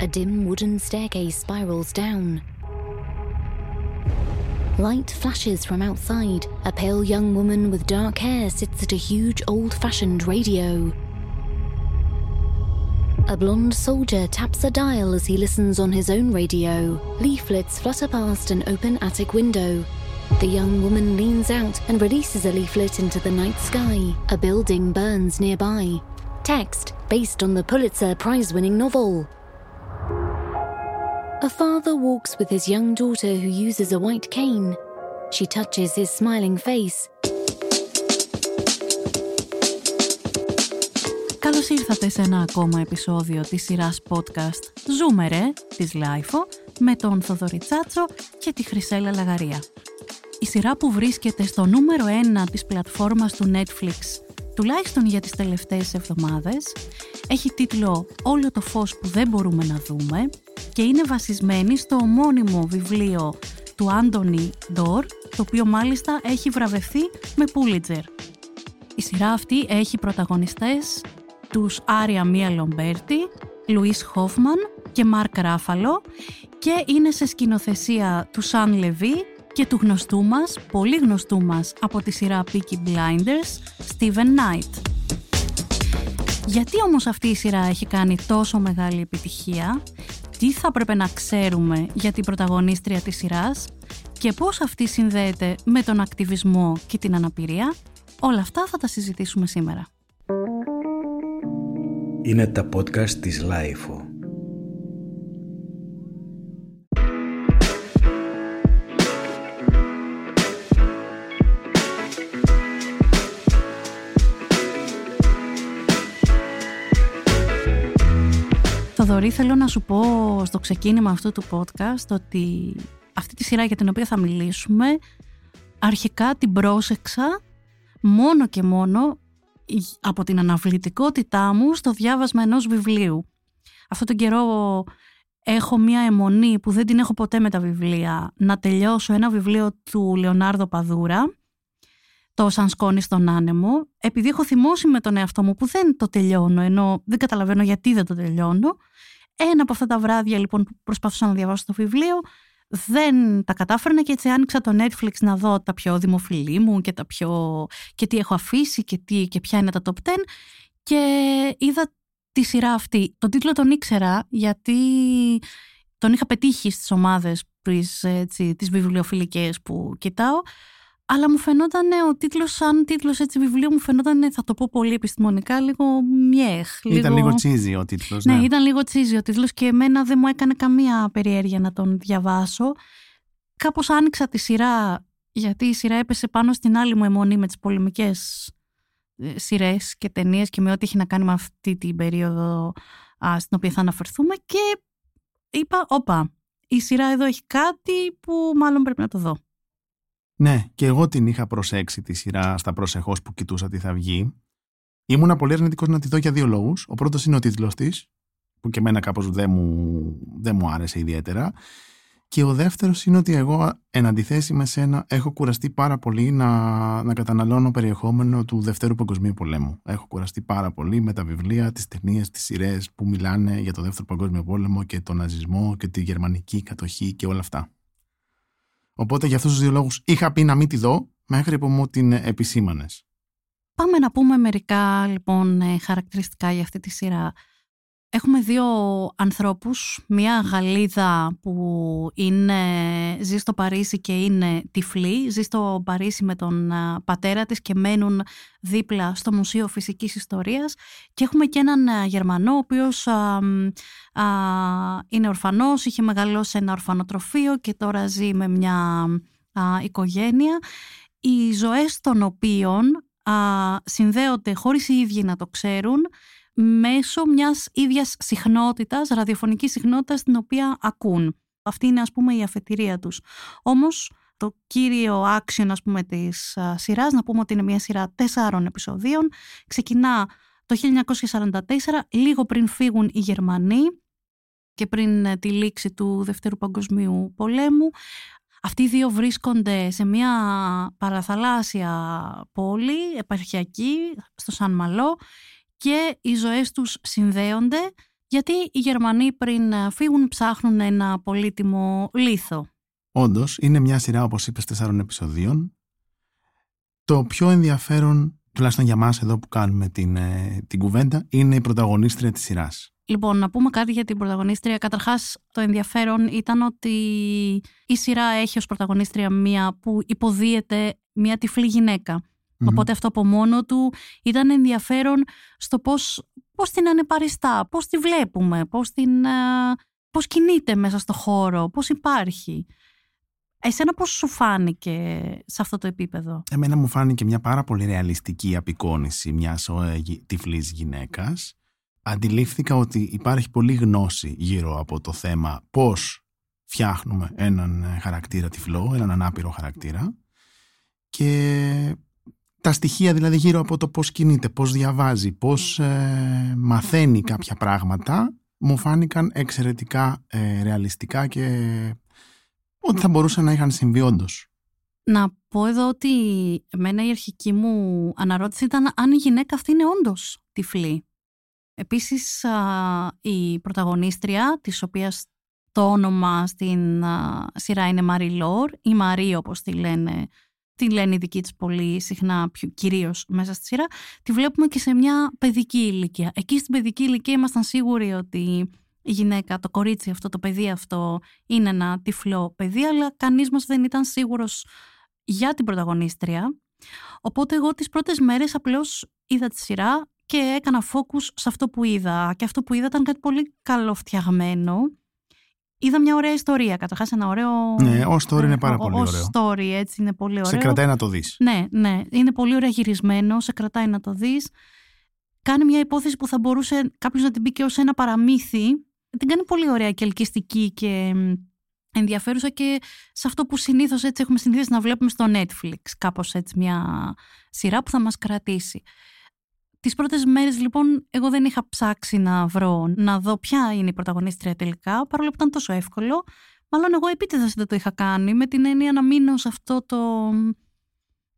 A dim wooden staircase spirals down. Light flashes from outside. A pale young woman with dark hair sits at a huge old fashioned radio. A blonde soldier taps a dial as he listens on his own radio. Leaflets flutter past an open attic window. The young woman leans out and releases a leaflet into the night sky. A building burns nearby. Text based on the Pulitzer Prize winning novel. A father walks with his young daughter who uses a white cane. She touches his smiling face. Καλώς ήρθατε σε ένα ακόμα επεισόδιο της σειράς podcast «Ζούμε ρε» της LiFO με τον Θοδωρή Τσάτσο και τη Χρυσέλα Λαγαρία. Η σειρά που βρίσκεται στο νούμερο 1 της πλατφόρμας του Netflix τουλάχιστον για τις τελευταίες εβδομάδες έχει τίτλο «Όλο το φως που δεν μπορούμε να δούμε» και είναι βασισμένη στο ομώνυμο βιβλίο του Άντωνι Ντόρ το οποίο μάλιστα έχει βραβευθεί με Πούλιτζερ. Η σειρά αυτή έχει πρωταγωνιστές τους Άρια Μία Λομπέρτη, Λουίς Χόφμαν και Μάρκ Ράφαλο και είναι σε σκηνοθεσία του Σαν Λεβί και του γνωστού μας, πολύ γνωστού μας από τη σειρά Peaky Blinders, Steven Knight. Γιατί όμως αυτή η σειρά έχει κάνει τόσο μεγάλη επιτυχία, τι θα πρέπει να ξέρουμε για την πρωταγωνίστρια της σειράς και πώς αυτή συνδέεται με τον ακτιβισμό και την αναπηρία, όλα αυτά θα τα συζητήσουμε σήμερα. Είναι τα podcast της LiFO. Θοδωρή, θέλω να σου πω στο ξεκίνημα αυτού του podcast ότι αυτή τη σειρά για την οποία θα μιλήσουμε αρχικά την πρόσεξα μόνο και μόνο από την αναβλητικότητά μου στο διάβασμα ενός βιβλίου. Αυτό τον καιρό έχω μία αιμονή που δεν την έχω ποτέ με τα βιβλία να τελειώσω ένα βιβλίο του Λεωνάρδο Παδούρα το σαν σκόνη στον άνεμο επειδή έχω θυμώσει με τον εαυτό μου που δεν το τελειώνω ενώ δεν καταλαβαίνω γιατί δεν το τελειώνω ένα από αυτά τα βράδια λοιπόν που προσπαθούσα να διαβάσω το βιβλίο δεν τα κατάφερνα και έτσι άνοιξα το Netflix να δω τα πιο δημοφιλή μου και, τα πιο... και τι έχω αφήσει και, τι... και ποια είναι τα top 10 και είδα τη σειρά αυτή. Τον τίτλο τον ήξερα γιατί τον είχα πετύχει στις ομάδες τις, έτσι, τις βιβλιοφιλικές που κοιτάω αλλά μου φαινόταν ο τίτλος, σαν τίτλος έτσι βιβλίου, μου φαινόταν, θα το πω πολύ επιστημονικά, λίγο μιέχ. Ήταν λίγο τσίζι ο τίτλος. Ναι. ναι, ήταν λίγο τσίζι ο τίτλος και εμένα δεν μου έκανε καμία περιέργεια να τον διαβάσω. Κάπως άνοιξα τη σειρά, γιατί η σειρά έπεσε πάνω στην άλλη μου αιμονή με τις πολεμικές ε, σειρές και ταινίες και με ό,τι έχει να κάνει με αυτή την περίοδο α, στην οποία θα αναφερθούμε. Και είπα, όπα, η σειρά εδώ έχει κάτι που μάλλον πρέπει να το δω. Ναι, και εγώ την είχα προσέξει τη σειρά στα προσεχώς που κοιτούσα τι θα βγει. Ήμουνα πολύ αρνητικός να τη δω για δύο λόγους. Ο πρώτος είναι ο τίτλος της, που και εμένα κάπως δεν μου, δεν μου άρεσε ιδιαίτερα. Και ο δεύτερος είναι ότι εγώ, εν αντιθέσει με σένα, έχω κουραστεί πάρα πολύ να, να καταναλώνω περιεχόμενο του Δευτέρου Παγκοσμίου Πολέμου. Έχω κουραστεί πάρα πολύ με τα βιβλία, τις ταινίες, τις σειρές που μιλάνε για το Δεύτερο Παγκόσμιο Πόλεμο και τον ναζισμό και τη γερμανική κατοχή και όλα αυτά. Οπότε για αυτούς τους δύο λόγους είχα πει να μην τη δω μέχρι που μου την επισήμανες. Πάμε να πούμε μερικά λοιπόν ε, χαρακτηριστικά για αυτή τη σειρά. Έχουμε δύο ανθρώπους, μία Γαλλίδα που είναι, ζει στο Παρίσι και είναι τυφλή, ζει στο Παρίσι με τον πατέρα της και μένουν δίπλα στο Μουσείο Φυσικής Ιστορίας και έχουμε και έναν Γερμανό ο οποίος είναι ορφανός, είχε μεγαλώσει ένα ορφανοτροφείο και τώρα ζει με μια οικογένεια. Οι ζωές των οποίων συνδέονται χωρίς οι ίδιοι να το ξέρουν μέσω μιας ίδιας συχνότητας, ραδιοφωνικής συχνότητας την οποία ακούν. Αυτή είναι ας πούμε η αφετηρία τους. Όμως το κύριο action ας πούμε της σειράς, να πούμε ότι είναι μια σειρά τέσσερων επεισοδίων, ξεκινά το 1944, λίγο πριν φύγουν οι Γερμανοί και πριν ε, τη λήξη του Δευτέρου Παγκοσμίου Πολέμου. Αυτοί οι δύο βρίσκονται σε μια παραθαλάσσια πόλη, επαρχιακή, στο Σαν Μαλό και οι ζωές τους συνδέονται γιατί οι Γερμανοί πριν φύγουν ψάχνουν ένα πολύτιμο λίθο. Όντως, είναι μια σειρά, όπως είπες, τεσσάρων επεισοδίων. Το πιο ενδιαφέρον, τουλάχιστον για μας εδώ που κάνουμε την, ε, την κουβέντα, είναι η πρωταγωνίστρια της σειράς. Λοιπόν, να πούμε κάτι για την πρωταγωνίστρια. Καταρχάς, το ενδιαφέρον ήταν ότι η σειρά έχει ως πρωταγωνίστρια μία που υποδίεται μία τυφλή γυναίκα. Οπότε αυτό από μόνο του ήταν ενδιαφέρον στο πώς, πώς την ανεπαριστά, πώς τη βλέπουμε, πώς, την, ε, πώς κινείται μέσα στο χώρο, πώς υπάρχει. Εσένα πώς σου φάνηκε σε αυτό το επίπεδο; Εμένα μου φάνηκε μια πάρα πολύ ρεαλιστική απεικόνηση μιας ε, τυφλής γυναίκας. Αντιλήφθηκα ότι υπάρχει πολύ γνώση γύρω από το θέμα πώς φτιάχνουμε έναν ε, χαρακτήρα τυφλό, έναν ανάπηρο χαρακτήρα και τα στοιχεία δηλαδή γύρω από το πώς κινείται, πώς διαβάζει, πώς ε, μαθαίνει κάποια πράγματα μου φάνηκαν εξαιρετικά ρεαλιστικά και ότι θα μπορούσαν να είχαν συμβεί όντως. Να πω εδώ ότι εμένα η αρχική μου αναρώτηση ήταν αν η γυναίκα αυτή είναι όντως τυφλή. Επίσης η πρωταγωνίστρια, της οποίας το όνομα στην σειρά είναι Μαρή Λόρ, ή Μαρή όπως τη λένε, τη λένε οι δικοί της πολύ συχνά, κυρίως μέσα στη σειρά, τη βλέπουμε και σε μια παιδική ηλικία. Εκεί στην παιδική ηλικία ήμασταν σίγουροι ότι η γυναίκα, το κορίτσι αυτό, το παιδί αυτό είναι ένα τυφλό παιδί, αλλά κανείς μας δεν ήταν σίγουρος για την πρωταγωνίστρια. Οπότε εγώ τις πρώτες μέρες απλώς είδα τη σειρά και έκανα focus σε αυτό που είδα. Και αυτό που είδα ήταν κάτι πολύ καλοφτιαγμένο. Είδα μια ωραία ιστορία. Καταρχάς, ένα ωραίο. Ναι, ως story είναι πάρα πολύ ωραίο. Ω story, έτσι είναι πολύ ωραίο. Σε κρατάει να το δεις. Ναι, ναι. Είναι πολύ ωραία γυρισμένο. Σε κρατάει να το δεις. Κάνει μια υπόθεση που θα μπορούσε κάποιος να την πει και ως ένα παραμύθι την κάνει πολύ ωραία και ελκυστική και ενδιαφέρουσα και σε αυτό που συνήθως έτσι έχουμε συνηθίσει να βλέπουμε στο Netflix κάπως έτσι μια σειρά που θα μας κρατήσει. Τις πρώτες μέρες λοιπόν εγώ δεν είχα ψάξει να βρω, να δω ποια είναι η πρωταγωνίστρια τελικά παρόλο που ήταν τόσο εύκολο μάλλον εγώ επίτηδες δεν το είχα κάνει με την έννοια να μείνω σε αυτό το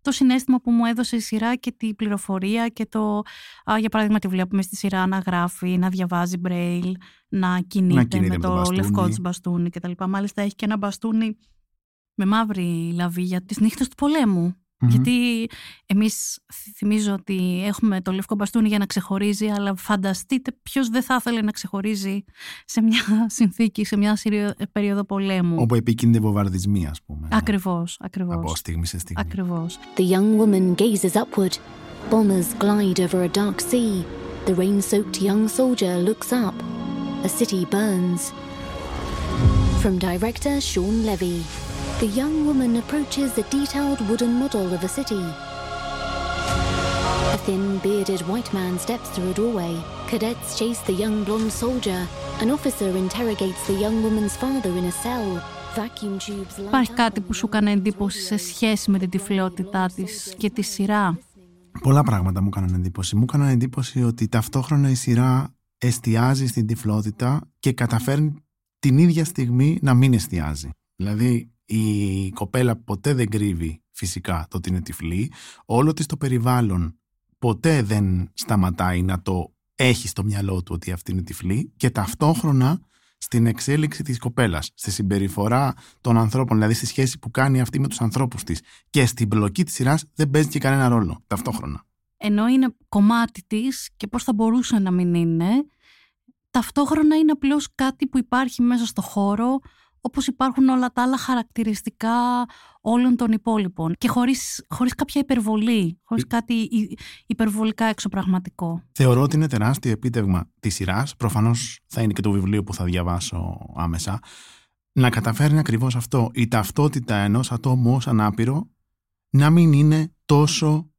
το συνέστημα που μου έδωσε η σειρά και την πληροφορία και το, α, για παράδειγμα τη βλέπουμε στη σειρά να γράφει, να διαβάζει μπρέιλ, να κινείται, με, το, το λευκό της μπαστούνι κτλ. Μάλιστα έχει και ένα μπαστούνι με μαύρη λαβή για τις νύχτες του πολέμου. Γιατί εμείς θυμίζω ότι έχουμε το λευκό μπαστούνι για να ξεχωρίζει, αλλά φανταστείτε ποιος δεν θα ήθελε να ξεχωρίζει σε μια συνθήκη, σε μια περίοδο πολέμου. Όπου επικίνδυνε βομβαρδισμοί, ας πούμε. Ακριβώς, ακριβώς. Από στιγμή σε στιγμή. Ακριβώς. The young woman gazes upward. Bombers glide over a dark sea. The rain-soaked young soldier looks up. A city burns. From director Sean Levy. The young woman approaches a detailed wooden model of a city. A thin, bearded white man steps through a doorway. Cadets chase the young blonde soldier. An officer interrogates the young woman's father in a cell. Vacuum tubes light Υπάρχει κάτι που σου έκανε εντύπωση σε σχέση με την τυφλότητά της και τη σειρά; Πολλά πράγματα μου έκαναν εντύπωση. Μου έκαναν εντύπωση ότι ταυτόχρονα η σειρά εστιάζει στην τυφλότητα και καταφέρνει την ίδια στιγμή να μην εστιάζει. Δηλαδή η κοπέλα ποτέ δεν κρύβει φυσικά το ότι είναι τυφλή. Όλο της το περιβάλλον ποτέ δεν σταματάει να το έχει στο μυαλό του ότι αυτή είναι τυφλή και ταυτόχρονα στην εξέλιξη της κοπέλας, στη συμπεριφορά των ανθρώπων, δηλαδή στη σχέση που κάνει αυτή με τους ανθρώπους της και στην πλοκή της σειράς δεν παίζει και κανένα ρόλο ταυτόχρονα. Ενώ είναι κομμάτι της και πώς θα μπορούσε να μην είναι, ταυτόχρονα είναι απλώς κάτι που υπάρχει μέσα στο χώρο, όπως υπάρχουν όλα τα άλλα χαρακτηριστικά όλων των υπόλοιπων και χωρίς, χωρίς κάποια υπερβολή, χωρίς κάτι υπερβολικά εξωπραγματικό. Θεωρώ ότι είναι τεράστιο επίτευγμα της σειράς, προφανώς θα είναι και το βιβλίο που θα διαβάσω άμεσα, να καταφέρνει ακριβώς αυτό, η ταυτότητα ενός ατόμου ως ανάπηρο να μην είναι τόσο,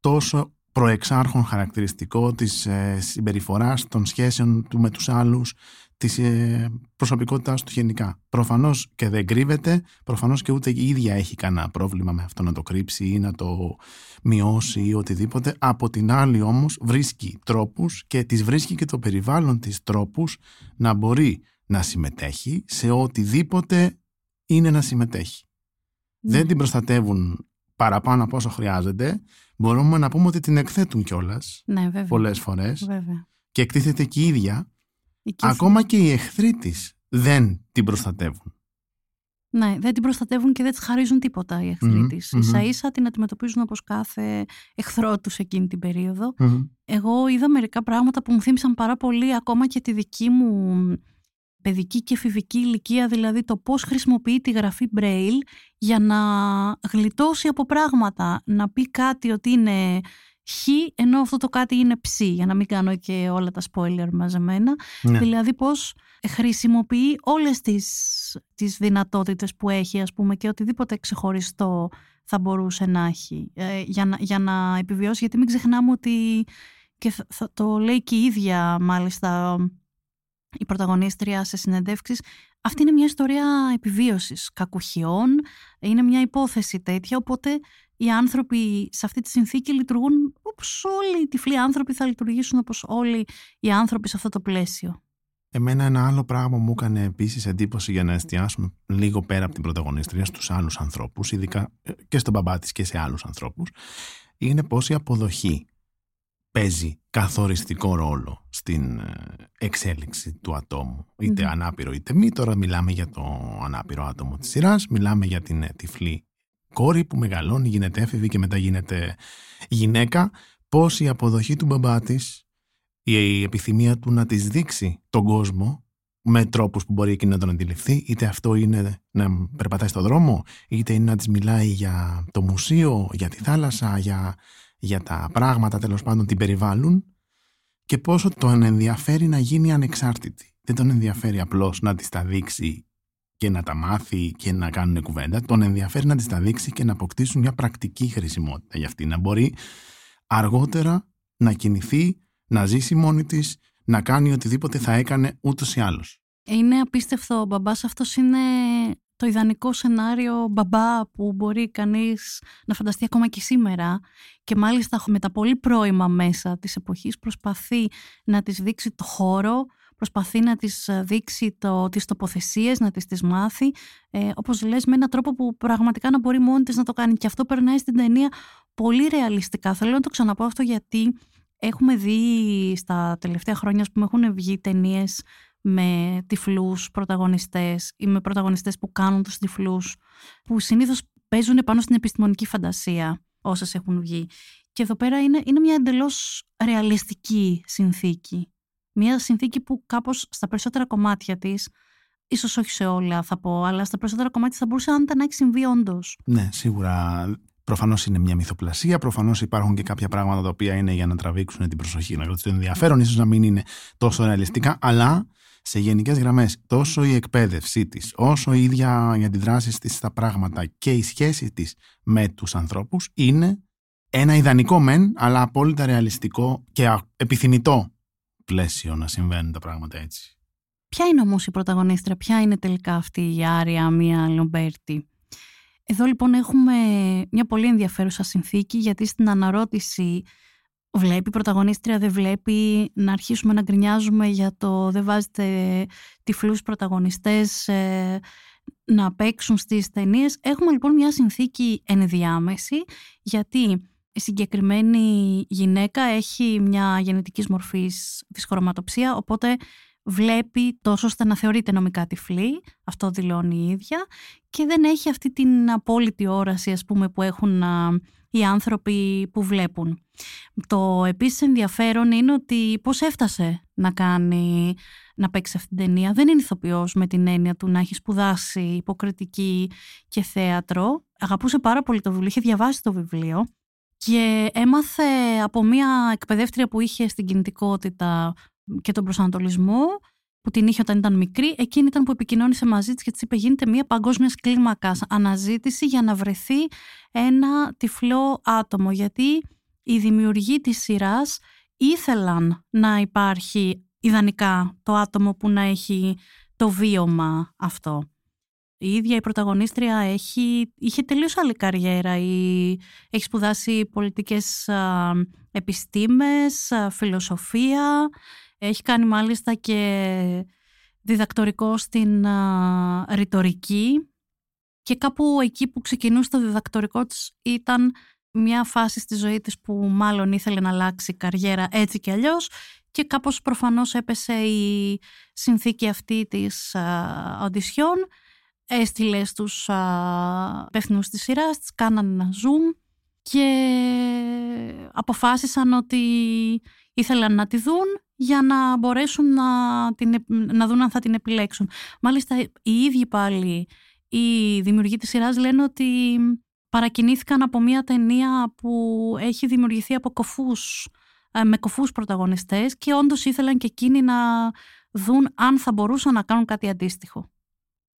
τόσο προεξάρχον χαρακτηριστικό της ε, συμπεριφοράς των σχέσεων του με τους άλλους, της ε, προσωπικότητάς του γενικά. Προφανώς και δεν κρύβεται, προφανώς και ούτε η ίδια έχει κανένα πρόβλημα με αυτό να το κρύψει ή να το μειώσει ή οτιδήποτε. Από την άλλη όμως βρίσκει τρόπους και τη βρίσκει και το περιβάλλον της τρόπους να μπορεί να συμμετέχει σε οτιδήποτε είναι να συμμετέχει. Ναι. Δεν την προστατεύουν παραπάνω από όσο χρειάζεται. Μπορούμε να πούμε ότι την εκθέτουν κιόλας ναι, πολλές φορές. Και εκτίθεται και η ίδια Ακόμα και οι εχθροί της δεν την προστατεύουν. Ναι, δεν την προστατεύουν και δεν της χαρίζουν τίποτα οι εχθροί mm-hmm, της. Ίσα ίσα την αντιμετωπίζουν όπως κάθε εχθρό τους εκείνη την περίοδο. Εγώ είδα μερικά πράγματα που μου θύμισαν πάρα πολύ ακόμα και τη δική μου παιδική και εφηβική ηλικία, δηλαδή το πώς χρησιμοποιεί τη γραφή Braille για να γλιτώσει από πράγματα, να πει κάτι ότι είναι χ, ενώ αυτό το κάτι είναι ψ, για να μην κάνω και όλα τα spoiler μαζεμένα. Ναι. Δηλαδή πώς χρησιμοποιεί όλες τις, τις δυνατότητες που έχει, ας πούμε, και οτιδήποτε ξεχωριστό θα μπορούσε να έχει ε, για, να, για να επιβιώσει, γιατί μην ξεχνάμε ότι και θα, το λέει και η ίδια μάλιστα η πρωταγωνίστρια σε συνεντεύξεις, αυτή είναι μια ιστορία επιβίωσης κακουχιών, είναι μια υπόθεση τέτοια, οπότε οι άνθρωποι σε αυτή τη συνθήκη λειτουργούν όπως όλοι οι τυφλοί άνθρωποι θα λειτουργήσουν όπως όλοι οι άνθρωποι σε αυτό το πλαίσιο. Εμένα ένα άλλο πράγμα μου έκανε επίσης εντύπωση για να εστιάσουμε λίγο πέρα από την πρωταγωνίστρια στους άλλους ανθρώπους, ειδικά ε, και στον μπαμπά της και σε άλλους ανθρώπους, είναι πώς η αποδοχή παίζει καθοριστικό ρόλο στην ε, εξέλιξη του ατόμου. Είτε ανάπηρο είτε μη. Τώρα μιλάμε για το ανάπηρο άτομο της σειράς, μιλάμε για την ε, τυφλή κόρη που μεγαλώνει, γίνεται έφηβη και μετά γίνεται γυναίκα. Πώς η αποδοχή του μπαμπά της, η επιθυμία του να της δείξει τον κόσμο με τρόπους που μπορεί εκείνη να τον αντιληφθεί, είτε αυτό είναι να περπατάει στον δρόμο, είτε είναι να της μιλάει για το μουσείο, για τη θάλασσα, για για τα πράγματα τέλος πάντων την περιβάλλουν και πόσο τον ενδιαφέρει να γίνει ανεξάρτητη. Δεν τον ενδιαφέρει απλώς να της τα δείξει και να τα μάθει και να κάνουν κουβέντα. Τον ενδιαφέρει να τη τα δείξει και να αποκτήσουν μια πρακτική χρησιμότητα για αυτή. Να μπορεί αργότερα να κινηθεί, να ζήσει μόνη της, να κάνει οτιδήποτε θα έκανε ούτως ή άλλως. Είναι απίστευτο. Ο μπαμπάς αυτός είναι το ιδανικό σενάριο μπαμπά που μπορεί κανείς να φανταστεί ακόμα και σήμερα και μάλιστα με τα πολύ πρώιμα μέσα της εποχής προσπαθεί να της δείξει το χώρο, προσπαθεί να της δείξει το, τις τοποθεσίες, να τις τις μάθει, ε, όπως λες με έναν τρόπο που πραγματικά να μπορεί μόνη της να το κάνει και αυτό περνάει στην ταινία πολύ ρεαλιστικά. Θέλω να το ξαναπώ αυτό γιατί έχουμε δει στα τελευταία χρόνια που έχουν βγει ταινίες με τυφλούς πρωταγωνιστές ή με πρωταγωνιστές που κάνουν τους τυφλούς που συνήθως παίζουν πάνω στην επιστημονική φαντασία όσες έχουν βγει. Και εδώ πέρα είναι, είναι μια εντελώς ρεαλιστική συνθήκη. Μια συνθήκη που κάπως στα περισσότερα κομμάτια της ίσως όχι σε όλα θα πω, αλλά στα περισσότερα κομμάτια θα μπορούσε αν να έχει συμβεί όντως. Ναι, σίγουρα. Προφανώς είναι μια μυθοπλασία. Προφανώς υπάρχουν και κάποια πράγματα τα οποία είναι για να τραβήξουν την προσοχή, να κρατήσουν ενδιαφέρον, ίσως να μην είναι τόσο ρεαλιστικά, αλλά σε γενικές γραμμές τόσο η εκπαίδευσή της όσο η ίδια οι αντιδράσεις της στα πράγματα και η σχέση της με τους ανθρώπους είναι ένα ιδανικό μεν αλλά απόλυτα ρεαλιστικό και επιθυμητό πλαίσιο να συμβαίνουν τα πράγματα έτσι. Ποια είναι όμως η πρωταγωνίστρια, ποια είναι τελικά αυτή η Άρια Μία Λομπέρτη; Εδώ λοιπόν έχουμε μια πολύ ενδιαφέρουσα συνθήκη γιατί στην αναρώτηση βλέπει η πρωταγωνίστρια, δεν βλέπει, να αρχίσουμε να γκρινιάζουμε για το δεν βάζετε τυφλούς πρωταγωνιστές ε, να παίξουν στις ταινίες. Έχουμε λοιπόν μια συνθήκη ενδιάμεση, γιατί η συγκεκριμένη γυναίκα έχει μια γενετικής μορφής δυσχρωματοψία, οπότε βλέπει τόσο ώστε να θεωρείται νομικά τυφλή, αυτό δηλώνει η ίδια, και δεν έχει αυτή την απόλυτη όραση ας πούμε, που έχουν οι άνθρωποι που βλέπουν. Το επίσης ενδιαφέρον είναι ότι πώς έφτασε να κάνει να παίξει αυτή την ταινία. Δεν είναι ηθοποιός με την έννοια του να έχει σπουδάσει υποκριτική και θέατρο. Αγαπούσε πάρα πολύ το βιβλίο, είχε διαβάσει το βιβλίο και έμαθε από μια εκπαιδεύτρια που είχε στην κινητικότητα και τον προσανατολισμό που την είχε όταν ήταν μικρή, εκείνη ήταν που επικοινώνησε μαζί της και της είπε γίνεται μια παγκόσμια κλίμακα αναζήτηση για να βρεθεί ένα τυφλό άτομο γιατί οι δημιουργοί της σειράς ήθελαν να υπάρχει ιδανικά το άτομο που να έχει το βίωμα αυτό. Η ίδια η πρωταγωνίστρια έχει, είχε τελείως άλλη καριέρα. Η, έχει σπουδάσει πολιτικές α, επιστήμες, φιλοσοφία, έχει κάνει μάλιστα και διδακτορικό στην α, ρητορική. Και κάπου εκεί που ξεκινούσε το διδακτορικό της ήταν μια φάση στη ζωή της που μάλλον ήθελε να αλλάξει καριέρα έτσι και αλλιώς και κάπως προφανώς έπεσε η συνθήκη αυτή της οντισιών έστειλε στους υπεύθυνους της σειράς, της κάνανε ένα zoom και αποφάσισαν ότι ήθελαν να τη δουν για να μπορέσουν να, την, να δουν αν θα την επιλέξουν. Μάλιστα οι ίδιοι πάλι οι δημιουργοί της σειράς λένε ότι παρακινήθηκαν από μια ταινία που έχει δημιουργηθεί από κοφούς, ε, με κοφούς πρωταγωνιστές και όντως ήθελαν και εκείνοι να δουν αν θα μπορούσαν να κάνουν κάτι αντίστοιχο.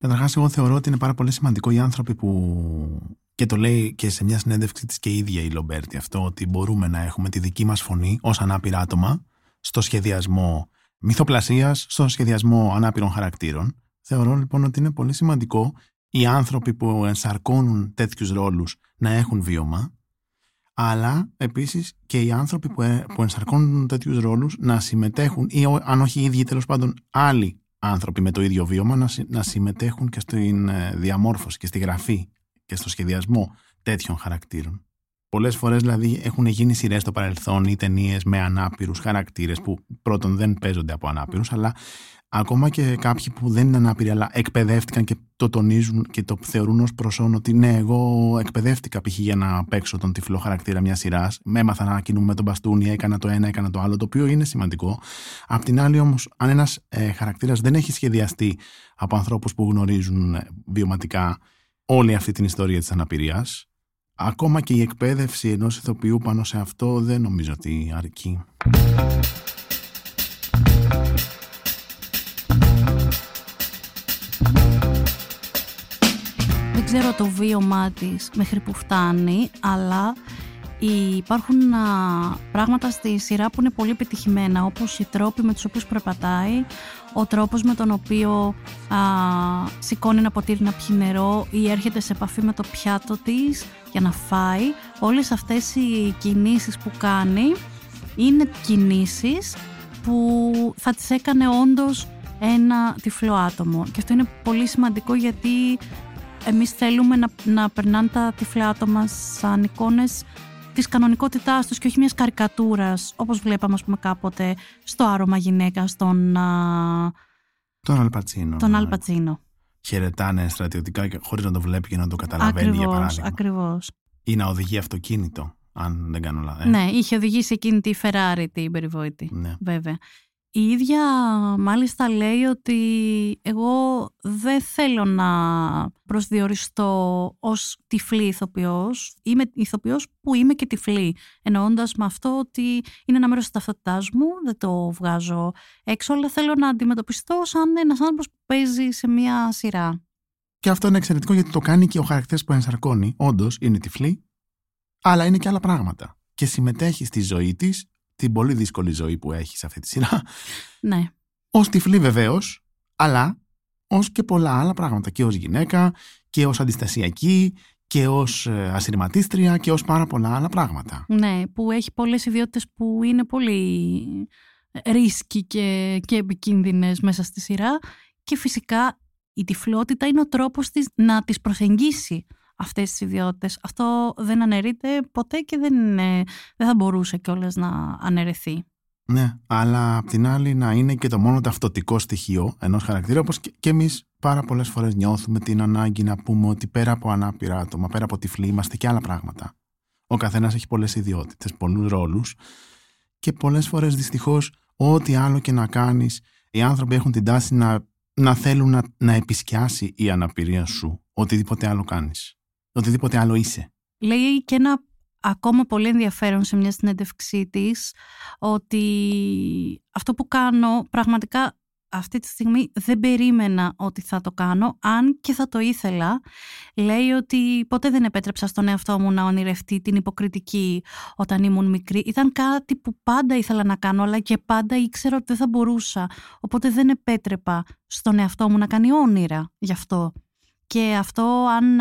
Καταρχάς, εγώ θεωρώ ότι είναι πάρα πολύ σημαντικό οι άνθρωποι που. και το λέει και σε μια συνέντευξη της και η ίδια η Λομπέρτη αυτό, ότι μπορούμε να έχουμε τη δική μας φωνή ως ανάπηρα άτομα στο σχεδιασμό μυθοπλασίας, στο σχεδιασμό ανάπηρων χαρακτήρων. Θεωρώ λοιπόν ότι είναι πολύ σημαντικό οι άνθρωποι που ενσαρκώνουν τέτοιους ρόλους να έχουν βίωμα, αλλά επίσης και οι άνθρωποι που, ε, που ενσαρκώνουν τέτοιους ρόλους να συμμετέχουν ή αν όχι οι ίδιοι τέλος πάντων άλλοι άνθρωποι με το ίδιο βίωμα να, να συμμετέχουν και στην ε, διαμόρφωση και στη γραφή και στο σχεδιασμό τέτοιων χαρακτήρων. Πολλές φορές δηλαδή έχουν γίνει σειρές στο παρελθόν ή ταινίες με ανάπηρους χαρακτήρες που πρώτον δεν παίζονται από ανάπηρους, αλλά ακόμα και κάποιοι που δεν είναι ανάπηροι, αλλά εκπαιδεύτηκαν και το τονίζουν και το θεωρούν ως προσόν ότι ναι, εγώ εκπαιδεύτηκα π.χ. για να παίξω τον τυφλό χαρακτήρα μιας σειράς. Με έμαθα να κινούμε με τον μπαστούνι, έκανα το ένα, έκανα το άλλο, το οποίο είναι σημαντικό. Απ' την άλλη, όμως, αν ένας ε, χαρακτήρας δεν έχει σχεδιαστεί από ανθρώπους που γνωρίζουν ε, βιωματικά όλη αυτή την ιστορία της αναπηρίας, ακόμα και η εκπαίδευση ενός ηθοποιού πάνω σε αυτό δεν νομίζω ότι αρκεί. Δεν ξέρω το βίωμά της μέχρι που φτάνει, αλλά υπάρχουν πράγματα στη σειρά που είναι πολύ επιτυχημένα, όπως οι τρόποι με τους οποίους περπατάει, ο τρόπος με τον οποίο α, σηκώνει ένα ποτήρι να πιει νερό ή έρχεται σε επαφή με το πιάτο της για να φάει. Όλες αυτές οι κινήσεις που κάνει είναι κινήσεις που θα τις έκανε όντως ένα τυφλό άτομο. Και αυτό είναι πολύ σημαντικό γιατί εμείς θέλουμε να, να περνάνε τα τυφλά άτομα σαν εικόνες της κανονικότητάς τους και όχι μιας καρικατούρας όπως βλέπαμε ας πούμε κάποτε στο άρωμα γυναίκα στον... Τον Αλπατσίνο. Τον Αλπατσίνο. Χαιρετάνε στρατιωτικά και χωρίς να το βλέπει και να το καταλαβαίνει ακριβώς, για παράδειγμα. Ακριβώς. Ή να οδηγεί αυτοκίνητο, αν δεν κάνω λάθος. Ε. Ναι, είχε οδηγήσει εκείνη τη Ferrari την περιβόητη. Ναι. Βέβαια. Η ίδια μάλιστα λέει ότι εγώ δεν θέλω να προσδιοριστώ ως τυφλή ηθοποιός. Είμαι ηθοποιός που είμαι και τυφλή. Εννοώντας με αυτό ότι είναι ένα μέρος της ταυτότητάς μου, δεν το βγάζω έξω, αλλά θέλω να αντιμετωπιστώ σαν ένας άνθρωπος που παίζει σε μια σειρά. Και αυτό είναι εξαιρετικό γιατί το κάνει και ο χαρακτήρας που ενσαρκώνει. Όντως είναι τυφλή, αλλά είναι και άλλα πράγματα. Και συμμετέχει στη ζωή της την πολύ δύσκολη ζωή που έχεις σε αυτή τη σειρά. Ναι. Ω τυφλή βεβαίως, αλλά ως και πολλά άλλα πράγματα. Και ως γυναίκα, και ως αντιστασιακή, και ως ε, ασυρματίστρια, και ως πάρα πολλά άλλα πράγματα. Ναι, που έχει πολλές ιδιότητες που είναι πολύ ρίσκοι και, και επικίνδυνες μέσα στη σειρά και φυσικά η τυφλότητα είναι ο τρόπος της να τις προσεγγίσει αυτές τις ιδιότητες. Αυτό δεν αναιρείται ποτέ και δεν, δεν θα μπορούσε κιόλας να αναιρεθεί. Ναι, αλλά απ' την άλλη να είναι και το μόνο ταυτοτικό στοιχείο ενός χαρακτήρα, όπως και, και εμείς πάρα πολλές φορές νιώθουμε την ανάγκη να πούμε ότι πέρα από ανάπηρα άτομα, πέρα από τυφλή, είμαστε και άλλα πράγματα. Ο καθένας έχει πολλές ιδιότητες, πολλούς ρόλους και πολλές φορές δυστυχώς, ό,τι άλλο και να κάνεις, οι άνθρωποι έχουν την τάση να, να θέλουν να, να επισκιάσει η αναπηρία σου, οτιδήποτε άλλο κάνει οτιδήποτε άλλο είσαι. Λέει και ένα ακόμα πολύ ενδιαφέρον σε μια συνέντευξή της ότι αυτό που κάνω πραγματικά αυτή τη στιγμή δεν περίμενα ότι θα το κάνω, αν και θα το ήθελα. Λέει ότι ποτέ δεν επέτρεψα στον εαυτό μου να ονειρευτεί την υποκριτική όταν ήμουν μικρή. Ήταν κάτι που πάντα ήθελα να κάνω, αλλά και πάντα ήξερα ότι δεν θα μπορούσα. Οπότε δεν επέτρεπα στον εαυτό μου να κάνει όνειρα γι' αυτό. Και αυτό αν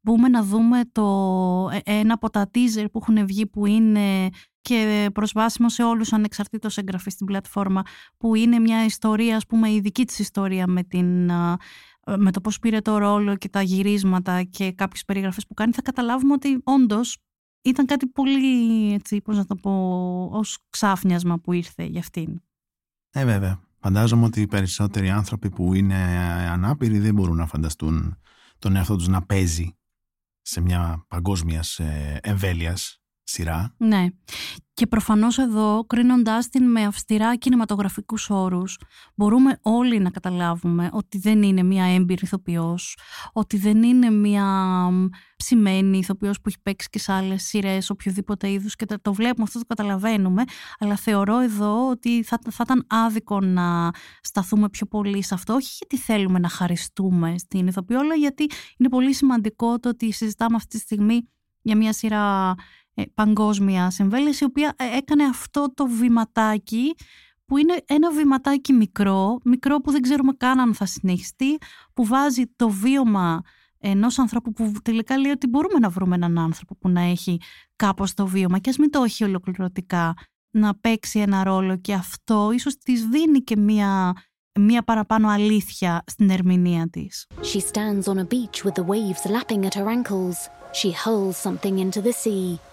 μπούμε να δούμε το, ε, ένα από τα teaser που έχουν βγει που είναι και προσβάσιμο σε όλους ανεξαρτήτως εγγραφής στην πλατφόρμα που είναι μια ιστορία, ας πούμε η δική της ιστορία με, την, με το πώς πήρε το ρόλο και τα γυρίσματα και κάποιες περιγραφές που κάνει θα καταλάβουμε ότι όντως ήταν κάτι πολύ, έτσι, πώς να το πω, ως ξάφνιασμα που ήρθε για αυτήν. Ε, βέβαια. Φαντάζομαι ότι οι περισσότεροι άνθρωποι που είναι ανάπηροι δεν μπορούν να φανταστούν τον εαυτό τους να παίζει σε μια παγκόσμιας εμβέλειας σειρά. Ναι. Και προφανώς εδώ, κρίνοντάς την με αυστηρά κινηματογραφικούς όρους, μπορούμε όλοι να καταλάβουμε ότι δεν είναι μια έμπειρη ηθοποιός, ότι δεν είναι μια ψημένη ηθοποιός που έχει παίξει και σε άλλες σειρές, οποιοδήποτε είδους και το βλέπουμε, αυτό το καταλαβαίνουμε, αλλά θεωρώ εδώ ότι θα, θα ήταν άδικο να σταθούμε πιο πολύ σε αυτό, όχι γιατί θέλουμε να χαριστούμε στην ηθοποιό, αλλά γιατί είναι πολύ σημαντικό το ότι συζητάμε αυτή τη στιγμή για μια σειρά ε, παγκόσμια εμβέλεια, η οποία ε, έκανε αυτό το βηματάκι που είναι ένα βηματάκι μικρό, μικρό που δεν ξέρουμε καν αν θα συνεχιστεί, που βάζει το βίωμα ενός ανθρώπου που τελικά λέει ότι μπορούμε να βρούμε έναν άνθρωπο που να έχει κάπως το βίωμα και ας μην το έχει ολοκληρωτικά να παίξει ένα ρόλο και αυτό ίσως της δίνει και μία, μία παραπάνω αλήθεια στην ερμηνεία της. She stands on a beach with the waves lapping at her ankles. She hurls something into the sea.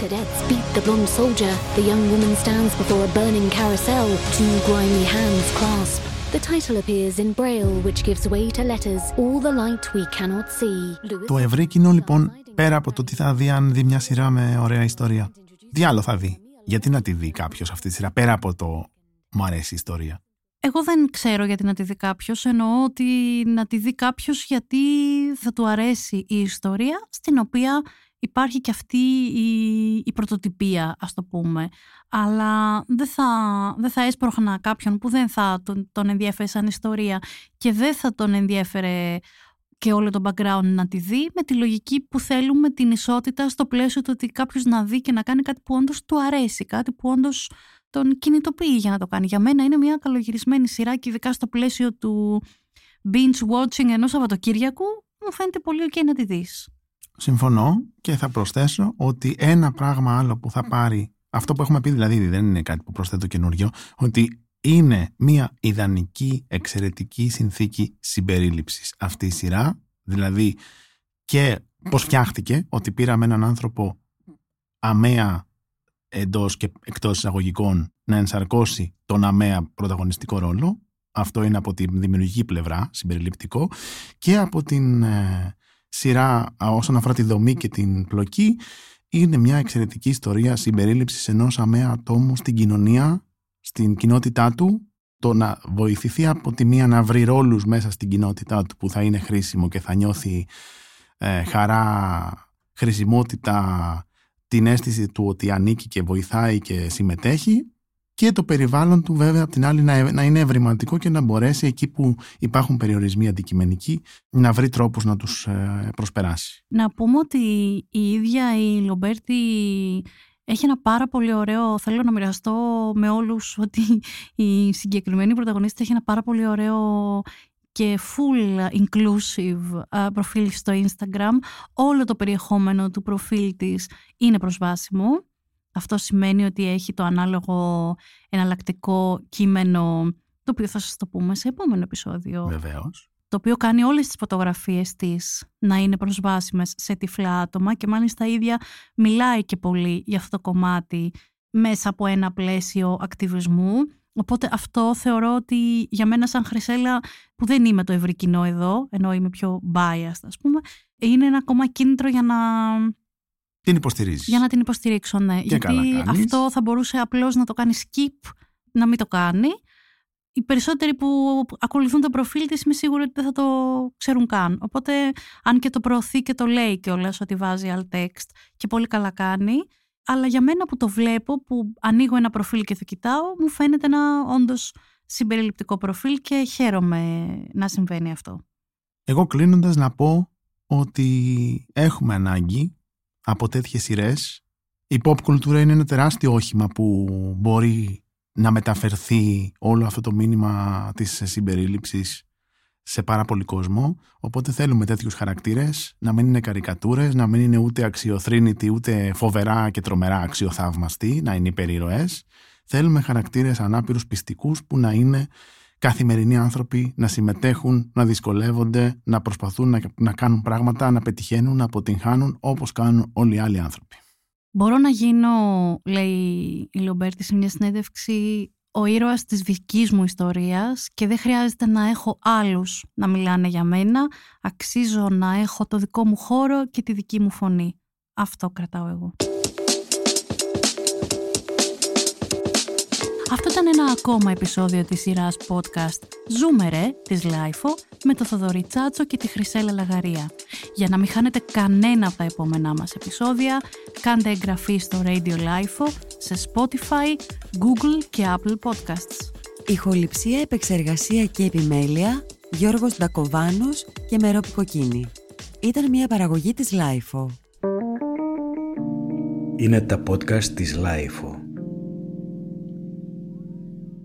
Cadets beat the blonde soldier. The young woman stands before a burning carousel. Two grimy hands clasp. The title appears in braille, which gives way to letters. All the light we cannot see. Το ευρύ κοινό λοιπόν, πέρα από το τι θα δει αν δει μια σειρά με ωραία ιστορία, τι άλλο θα δει; Γιατί να τη δει κάποιος αυτή τη σειρά, πέρα από το μου αρέσει η ιστορία. Εγώ δεν ξέρω γιατί να τη δει κάποιος. Εννοώ ότι να τη δει κάποιος γιατί θα του αρέσει η ιστορία στην οποία υπάρχει και αυτή η, η πρωτοτυπία, ας το πούμε. Αλλά δεν θα, δεν θα έσπρωχνα κάποιον που δεν θα τον, τον ενδιαφέρει σαν ιστορία και δεν θα τον ενδιαφέρε και όλο το background να τη δει με τη λογική που θέλουμε την ισότητα στο πλαίσιο του ότι κάποιος να δει και να κάνει κάτι που όντως του αρέσει, κάτι που όντως τον κινητοποιεί για να το κάνει. Για μένα είναι μια καλογυρισμένη σειρά και ειδικά στο πλαίσιο του binge watching ενός Σαββατοκύριακου μου φαίνεται πολύ ok να τη δεις. Συμφωνώ και θα προσθέσω ότι ένα πράγμα άλλο που θα πάρει, αυτό που έχουμε πει δηλαδή δεν είναι κάτι που προσθέτω καινούριο, ότι είναι μια ιδανική, εξαιρετική συνθήκη συμπερίληψης αυτή η σειρά, δηλαδή και πώς φτιάχτηκε, ότι πήραμε έναν άνθρωπο αμαία εντός και εκτός εισαγωγικών να ενσαρκώσει τον αμαία πρωταγωνιστικό ρόλο, αυτό είναι από τη δημιουργική πλευρά συμπεριληπτικό. Και από την ε, σειρά όσον αφορά τη δομή και την πλοκή είναι μια εξαιρετική ιστορία συμπερίληψης ενός αμαία ατόμου στην κοινωνία, στην κοινότητά του το να βοηθηθεί από τη μία να βρει ρόλους μέσα στην κοινότητά του που θα είναι χρήσιμο και θα νιώθει ε, χαρά, χρησιμότητα, την αίσθηση του ότι ανήκει και βοηθάει και συμμετέχει και το περιβάλλον του βέβαια από την άλλη να, είναι ευρηματικό και να μπορέσει εκεί που υπάρχουν περιορισμοί αντικειμενικοί να βρει τρόπους να τους ε, προσπεράσει. Να πούμε ότι η ίδια η Λομπέρτη έχει ένα πάρα πολύ ωραίο, θέλω να μοιραστώ με όλους ότι η συγκεκριμένη πρωταγωνίστρια έχει ένα πάρα πολύ ωραίο και full inclusive ε, προφίλ στο Instagram. Όλο το περιεχόμενο του προφίλ της είναι προσβάσιμο αυτό σημαίνει ότι έχει το ανάλογο εναλλακτικό κείμενο, το οποίο θα σας το πούμε σε επόμενο επεισόδιο. Βεβαίως. Το οποίο κάνει όλες τις φωτογραφίες της να είναι προσβάσιμες σε τυφλά άτομα και μάλιστα ίδια μιλάει και πολύ για αυτό το κομμάτι μέσα από ένα πλαίσιο ακτιβισμού. Οπότε αυτό θεωρώ ότι για μένα σαν Χρυσέλα που δεν είμαι το ευρύ κοινό εδώ, ενώ είμαι πιο biased ας πούμε, είναι ένα ακόμα κίνητρο για να την υποστηρίζεις. Για να την υποστηρίξω, ναι. Γιατί αυτό θα μπορούσε απλώς να το κάνει skip, να μην το κάνει. Οι περισσότεροι που ακολουθούν το προφίλ της είμαι σίγουρη ότι δεν θα το ξέρουν καν. Οπότε, αν και το προωθεί και το λέει κιόλας ότι βάζει alt text και πολύ καλά κάνει. Αλλά για μένα που το βλέπω, που ανοίγω ένα προφίλ και το κοιτάω, μου φαίνεται ένα όντως συμπεριληπτικό προφίλ και χαίρομαι να συμβαίνει αυτό. Εγώ κλείνοντας να πω ότι έχουμε ανάγκη από τέτοιες σειρές. Η pop κουλτούρα είναι ένα τεράστιο όχημα που μπορεί να μεταφερθεί όλο αυτό το μήνυμα της συμπερίληψης σε πάρα πολύ κόσμο. Οπότε θέλουμε τέτοιους χαρακτήρες, να μην είναι καρικατούρες, να μην είναι ούτε αξιοθρύνητοι, ούτε φοβερά και τρομερά αξιοθαύμαστοι, να είναι υπερηρωές. Θέλουμε χαρακτήρες ανάπηρους πιστικούς που να είναι καθημερινοί άνθρωποι να συμμετέχουν, να δυσκολεύονται, να προσπαθούν να, να κάνουν πράγματα, να πετυχαίνουν, να αποτυγχάνουν όπως κάνουν όλοι οι άλλοι άνθρωποι. Μπορώ να γίνω, λέει η Λομπέρτη σε μια συνέντευξη, ο ήρωας της δικής μου ιστορίας και δεν χρειάζεται να έχω άλλους να μιλάνε για μένα. Αξίζω να έχω το δικό μου χώρο και τη δική μου φωνή. Αυτό κρατάω εγώ. Αυτό ήταν ένα ακόμα επεισόδιο της σειράς podcast «Ζούμε ρε» της LiFO με το Θοδωρή Τσάτσο και τη Χρυσέλλα Λαγαρία. Για να μην χάνετε κανένα από τα επόμενά μας επεισόδια, κάντε εγγραφή στο Radio LiFO σε Spotify, Google και Apple Podcasts. Ηχοληψία, επεξεργασία και επιμέλεια, Γιώργος Ντακοβάνος και Μερόπη Κοκκίνη. Ήταν μια παραγωγή της Lifeo. Είναι τα podcast της Lifeo.